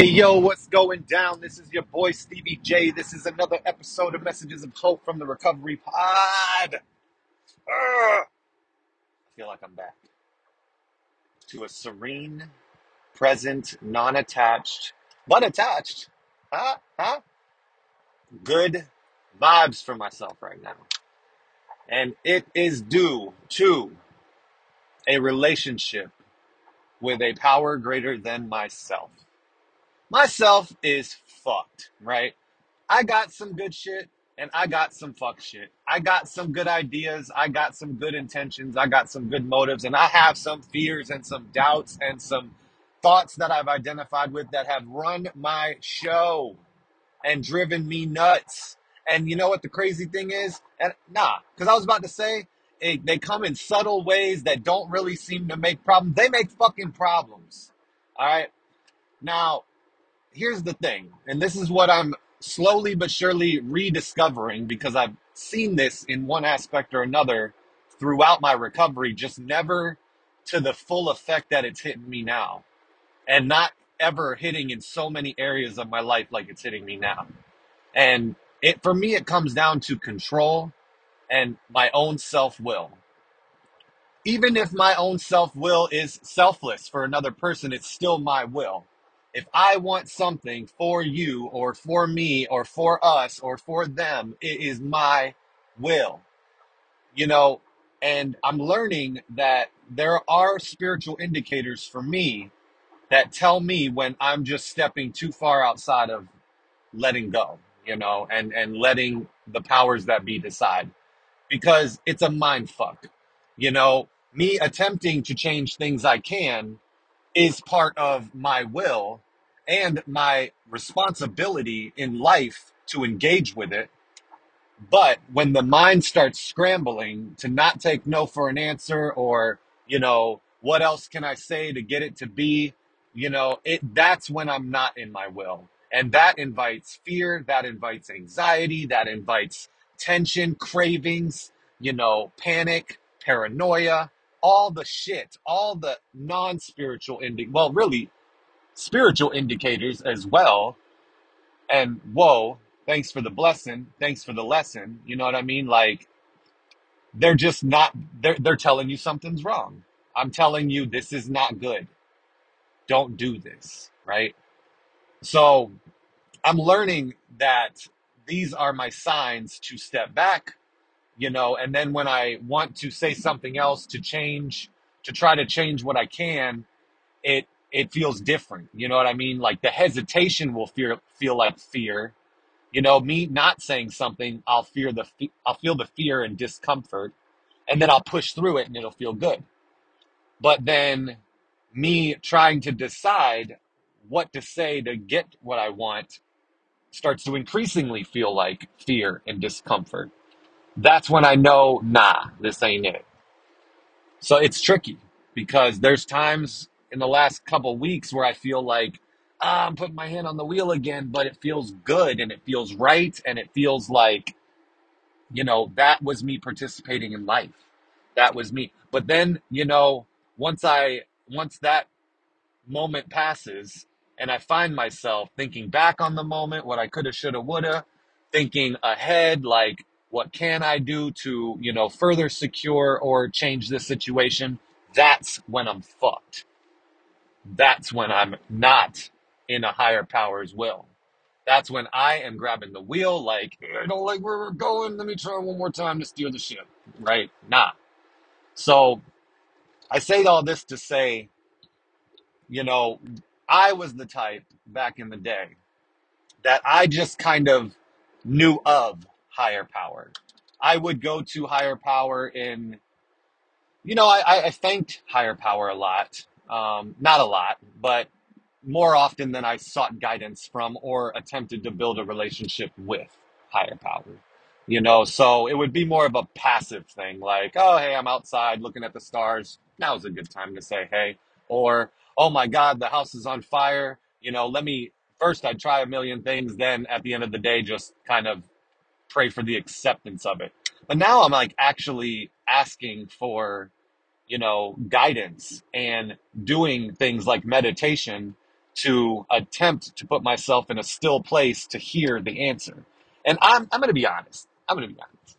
Hey yo, what's going down? This is your boy Stevie J. This is another episode of Messages of Hope from the Recovery Pod. Ugh. I feel like I'm back to a serene, present, non attached, but attached, huh? Huh? Good vibes for myself right now. And it is due to a relationship with a power greater than myself. Myself is fucked, right? I got some good shit and I got some fuck shit. I got some good ideas. I got some good intentions. I got some good motives. And I have some fears and some doubts and some thoughts that I've identified with that have run my show and driven me nuts. And you know what the crazy thing is? And nah, because I was about to say, it, they come in subtle ways that don't really seem to make problems. They make fucking problems. All right. Now, here's the thing, and this is what I'm slowly but surely rediscovering because I've seen this in one aspect or another throughout my recovery, just never to the full effect that it's hitting me now, and not ever hitting in so many areas of my life like it's hitting me now. And it for me, it comes down to control and my own self will even if my own self will is selfless for another person, it's still my will. If I want something for you or for me or for us or for them, it is my will, you know. And I'm learning that there are spiritual indicators for me that tell me when I'm just stepping too far outside of letting go, you know, and, and letting the powers that be decide because it's a mind fuck. You know, me attempting to change things I can is part of my will and my responsibility in life to engage with it but when the mind starts scrambling to not take no for an answer or, you know, what else can I say to get it to be, you know, it that's when I'm not in my will. And that invites fear, that invites anxiety, that invites tension, cravings, you know, panic, paranoia, all the shit, all the non-spiritual indi well, really spiritual indicators as well and whoa, thanks for the blessing, thanks for the lesson. You know what I mean? Like they're just not they're they're telling you something's wrong. I'm telling you this is not good. Don't do this, right? So, I'm learning that these are my signs to step back, you know, and then when I want to say something else to change to try to change what I can, it it feels different. You know what I mean? Like the hesitation will feel feel like fear You know, me not saying something, I'll fear the I'll feel the fear and discomfort, and then I'll push through it and it'll feel good. But then me trying to decide what to say to get what I want starts to increasingly feel like fear and discomfort. That's when I know, nah, this ain't it. So it's tricky because there's times in the last couple weeks where I feel like ah, I'm putting my hand on the wheel again, but it feels good and it feels right and it feels like you know that was me participating in life that was me but then you know once i once that moment passes and i find myself thinking back on the moment what i coulda shoulda woulda thinking ahead like what can i do to you know further secure or change this situation that's when i'm fucked that's when i'm not in a higher power's will that's when I am grabbing the wheel, like, I don't like where we're going. Let me try one more time to steer the ship. Right? Nah. So I say all this to say, you know, I was the type back in the day that I just kind of knew of higher power. I would go to higher power in, you know, I, I thanked higher power a lot. Um, not a lot, but more often than I sought guidance from or attempted to build a relationship with higher power. You know, so it would be more of a passive thing like, oh, hey, I'm outside looking at the stars. Now's a good time to say hey. Or, oh my God, the house is on fire. You know, let me first, I'd try a million things. Then at the end of the day, just kind of pray for the acceptance of it. But now I'm like actually asking for you know, guidance and doing things like meditation to attempt to put myself in a still place to hear the answer. And I'm I'm gonna be honest. I'm gonna be honest.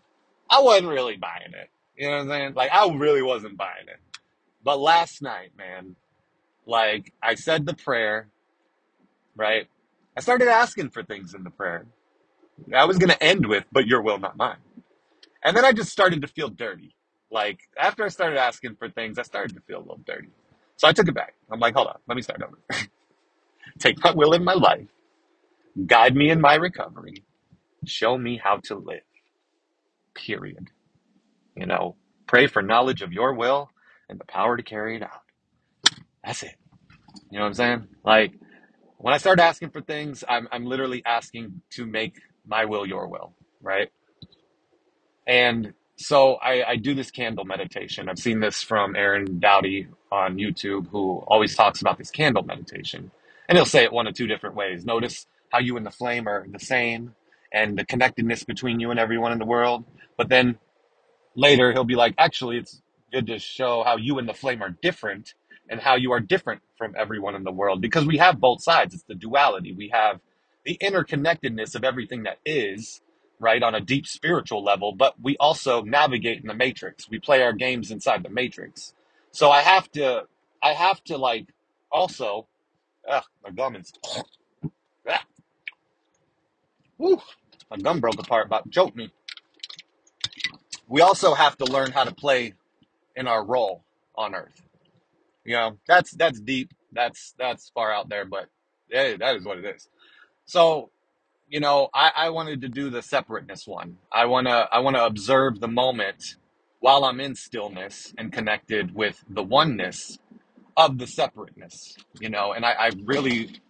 I wasn't really buying it. You know what I'm saying? Like I really wasn't buying it. But last night, man, like I said the prayer, right? I started asking for things in the prayer. I was gonna end with, but your will, not mine. And then I just started to feel dirty. Like after I started asking for things, I started to feel a little dirty. So I took it back. I'm like, hold on, let me start over. Take my will in my life, guide me in my recovery, show me how to live. Period. You know, pray for knowledge of your will and the power to carry it out. That's it. You know what I'm saying? Like when I start asking for things, I'm I'm literally asking to make my will your will, right? And so I, I do this candle meditation. I've seen this from Aaron Doughty on YouTube, who always talks about this candle meditation. And he'll say it one of two different ways. Notice how you and the flame are the same and the connectedness between you and everyone in the world. But then later he'll be like, actually, it's good to show how you and the flame are different and how you are different from everyone in the world because we have both sides. It's the duality. We have the interconnectedness of everything that is, right, on a deep spiritual level, but we also navigate in the matrix. We play our games inside the matrix. So I have to, I have to like also, ugh, my gum is, ah, whew, my gum broke apart, about choke me. We also have to learn how to play in our role on earth. You know, that's that's deep. That's that's far out there, but yeah, that is what it is. So, you know, I, I wanted to do the separateness one. I wanna I wanna observe the moment while I'm in stillness and connected with the oneness of the separateness. You know, and I, I really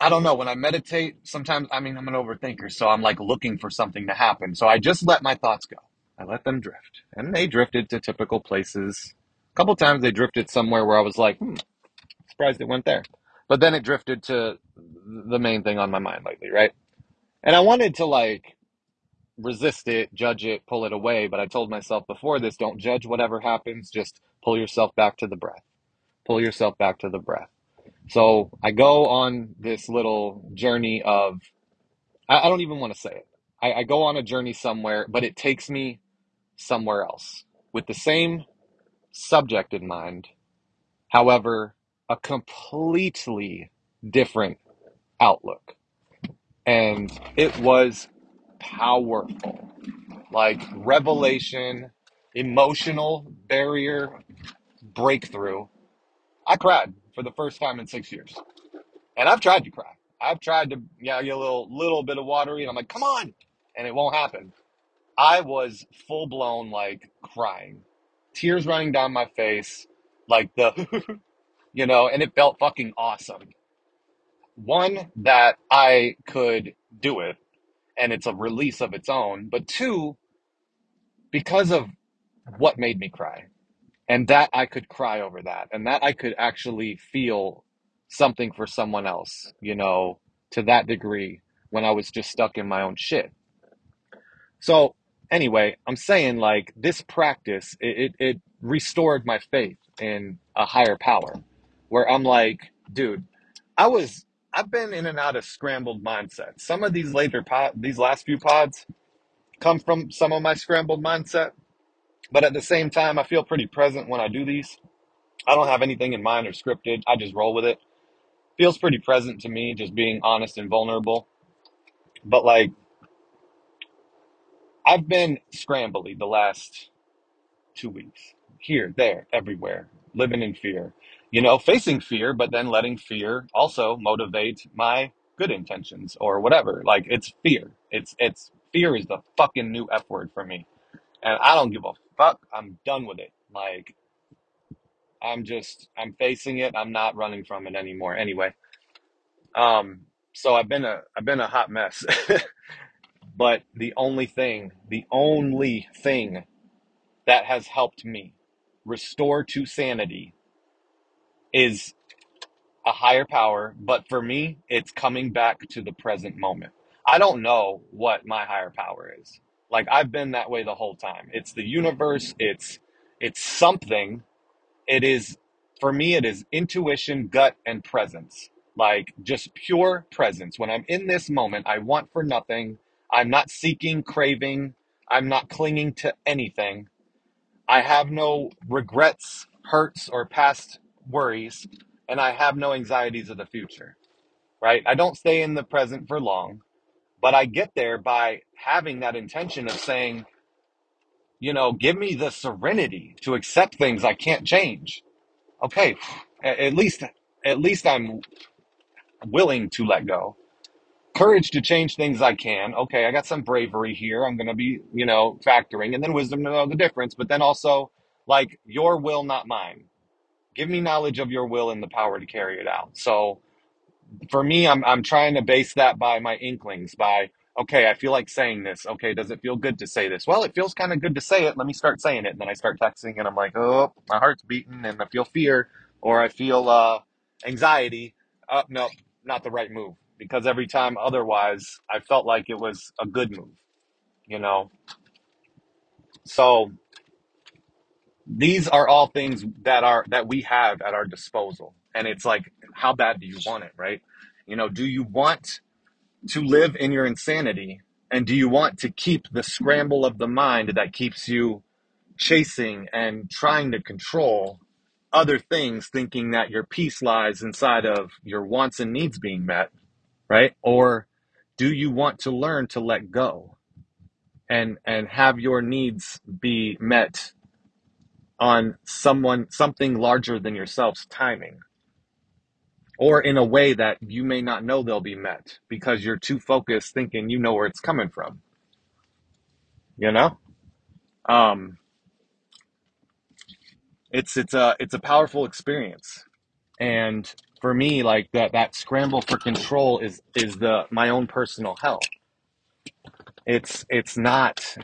I don't know, when I meditate, sometimes I mean I'm an overthinker, so I'm like looking for something to happen. So I just let my thoughts go. I let them drift. And they drifted to typical places. A couple times they drifted somewhere where I was like, hmm, surprised it went there. But then it drifted to the main thing on my mind lately, right? And I wanted to like resist it, judge it, pull it away, but I told myself before this, don't judge whatever happens, just pull yourself back to the breath. Pull yourself back to the breath. So I go on this little journey of, I, I don't even want to say it. I, I go on a journey somewhere, but it takes me somewhere else with the same subject in mind, however, a completely different outlook. And it was powerful, like revelation, emotional barrier breakthrough. I cried for the first time in six years. And I've tried to cry. I've tried to, yeah, get a little, little bit of watery, and I'm like, come on, and it won't happen. I was full blown like crying, tears running down my face, like the, you know, and it felt fucking awesome. One, that I could do it and it's a release of its own, but two, because of what made me cry and that I could cry over that and that I could actually feel something for someone else, you know, to that degree when I was just stuck in my own shit. So anyway, I'm saying like this practice, it, it, it restored my faith in a higher power where I'm like, dude, I was, I've been in and out of scrambled mindsets. Some of these later pod, these last few pods come from some of my scrambled mindset, but at the same time, I feel pretty present when I do these. I don't have anything in mind or scripted. I just roll with it. Feels pretty present to me, just being honest and vulnerable. But like, I've been scrambly the last two weeks here, there, everywhere, living in fear. You know, facing fear, but then letting fear also motivate my good intentions or whatever. Like it's fear. It's it's fear is the fucking new F word for me. And I don't give a fuck. I'm done with it. Like I'm just I'm facing it. I'm not running from it anymore. Anyway, um so I've been a I've been a hot mess. but the only thing, the only thing that has helped me restore to sanity is a higher power, but for me, it's coming back to the present moment. I don't know what my higher power is. Like I've been that way the whole time. It's the universe, it's it's something. It is For me, it is intuition, gut, and presence. Like just pure presence. When I'm in this moment, I want for nothing. I'm not seeking, craving. I'm not clinging to anything. I have no regrets, hurts, or past worries, and I have no anxieties of the future, right? I don't stay in the present for long, but I get there by having that intention of saying, you know, give me the serenity to accept things I can't change. Okay, at least at least I'm willing to let go. Courage to change things I can. Okay, I got some bravery here. I'm going to be, you know, factoring and then wisdom to know the difference, but then also like your will not mine. Give me knowledge of your will and the power to carry it out. So, for me, I'm I'm trying to base that by my inklings, by okay, I feel like saying this. Okay, does it feel good to say this? Well, it feels kind of good to say it. Let me start saying it. And then I start texting and I'm like, oh, my heart's beating and I feel fear or I feel uh, anxiety. Oh, no, not the right move. Because every time otherwise, I felt like it was a good move, you know? So these are all things that are that we have at our disposal. And it's like, how bad do you want it, right? You know, do you want to live in your insanity? And do you want to keep the scramble of the mind that keeps you chasing and trying to control other things, thinking that your peace lies inside of your wants and needs being met, right? Or do you want to learn to let go and and have your needs be met on someone something larger than yourself's timing? or in a way that you may not know they'll be met because you're too focused thinking you know where it's coming from. You know? Um it's it's a it's a powerful experience. And for me like that that scramble for control is is the my own personal hell. It's it's not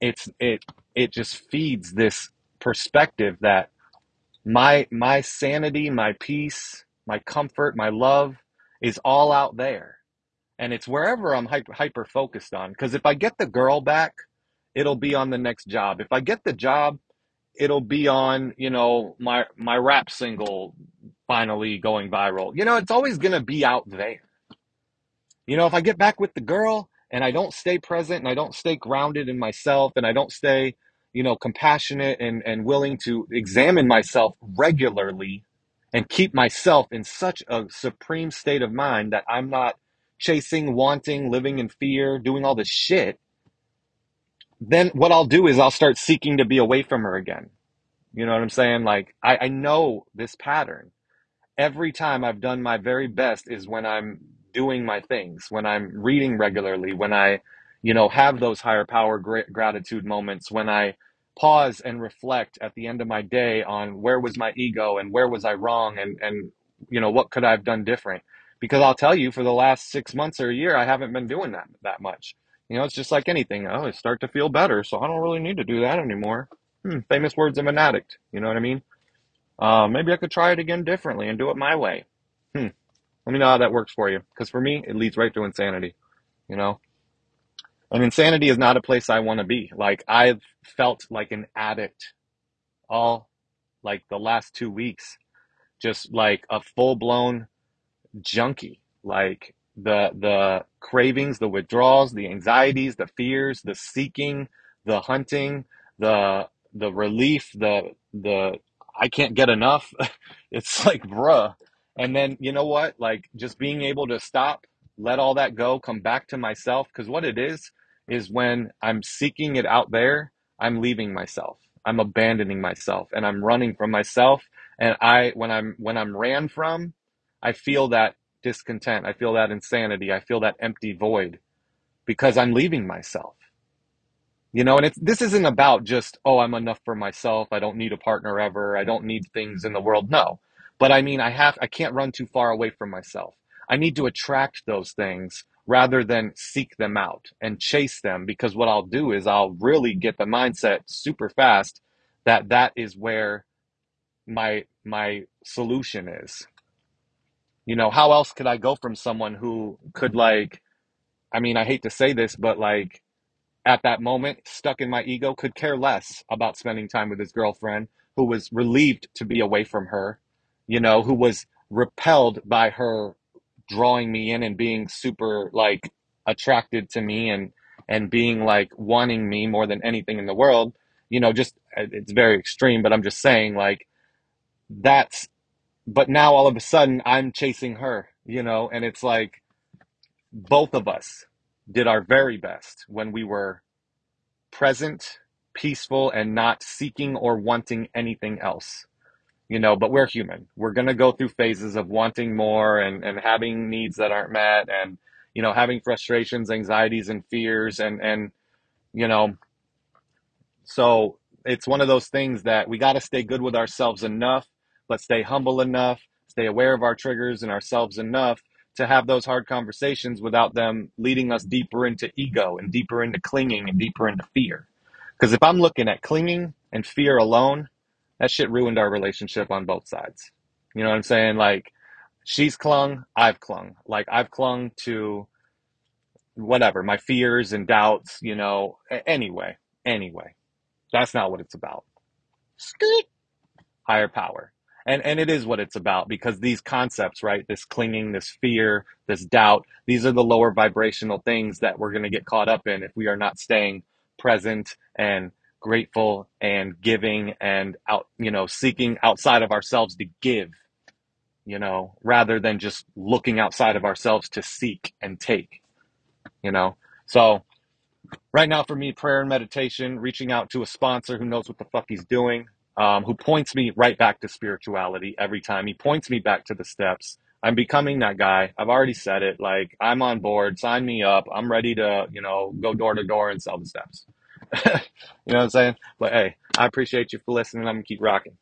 it's it it just feeds this perspective that my my sanity my peace my comfort my love is all out there and it's wherever I'm hyper, hyper focused on. Because if I get the girl back, it'll be on the next job. If I get the job, it'll be on you know my my rap single finally going viral. You know, it's always gonna be out there. You know, if I get back with the girl and I don't stay present and I don't stay grounded in myself and I don't stay, you know, compassionate and, and willing to examine myself regularly and keep myself in such a supreme state of mind that I'm not chasing, wanting, living in fear, doing all this shit, then what I'll do is I'll start seeking to be away from her again. You know what I'm saying? Like, I, I know this pattern every time I've done my very best is when I'm doing my things, when I'm reading regularly, when I, you know, have those higher power gra- gratitude moments, when I pause and reflect at the end of my day on where was my ego and where was I wrong and and you know what could I have done different. Because I'll tell you, for the last six months or a year, I haven't been doing that that much. You know, it's just like anything. Oh, I start to feel better, so I don't really need to do that anymore. Hmm, famous words of an addict. You know what I mean? Uh, maybe I could try it again differently and do it my way. Hmm. Let me know how that works for you. Because for me, it leads right to insanity. You know, and insanity is not a place I want to be. Like I've felt like an addict all like the last two weeks, just like a full blown junkie. Like the the cravings, the withdrawals, the anxieties, the fears, the seeking, the hunting, the the relief, the the I can't get enough. it's like bruh. And then you know what? Like just being able to stop, let all that go, come back to myself. Because what it is is when I'm seeking it out there, I'm leaving myself. I'm abandoning myself and I'm running from myself. And I when I'm when I'm ran from, I feel that discontent. I feel that insanity. I feel that empty void because I'm leaving myself. You know, and it's this isn't about just, oh, I'm enough for myself. I don't need a partner ever. I don't need things in the world. No. But I mean, I have I can't run too far away from myself. I need to attract those things rather than seek them out and chase them because what I'll do is I'll really get the mindset super fast that that is where my my solution is. You know, how else could I go from someone who could like I mean, I hate to say this, but like at that moment, stuck in my ego, could care less about spending time with his girlfriend, who was relieved to be away from her. you know, who was repelled by her drawing me in and being super like attracted to me and and being like wanting me more than anything in the world you know just uh, it's very extreme but i'm just saying like that's but now all of a sudden i'm chasing her you know and it's like both of us did our very best when we were present peaceful and not seeking or wanting anything else you know but we're human. We're going to go through phases of wanting more and and having needs that aren't met and you know having frustrations anxieties and fears and and you know so it's one of those things that we got to stay good with ourselves enough but stay humble enough stay aware of our triggers and ourselves enough to have those hard conversations without them leading us deeper into ego and deeper into clinging and deeper into fear. Because if i'm looking at clinging and fear alone that shit ruined our relationship on both sides. You know what I'm saying? Like she's clung, I've clung. Like I've clung to whatever, my fears and doubts, you know. Anyway, anyway, that's not what it's about. Skirt. Higher power. And and it is what it's about because these concepts, right? This clinging, this fear, this doubt, these are the lower vibrational things that we're going to get caught up in if we are not staying present and grateful and giving and out, you know, seeking outside of ourselves to give, you know, rather than just looking outside of ourselves to seek and take, you know. So, right now for me, prayer and meditation, reaching out to a sponsor who knows what the fuck he's doing, um, who points me right back to spirituality every time. He points me back to the steps. I'm becoming that guy. I've already said it. Like, I'm on board. Sign me up. I'm ready to, you know, go door to door and sell the steps. you know what I'm saying? But hey, I appreciate you for listening. I'm to keep rocking.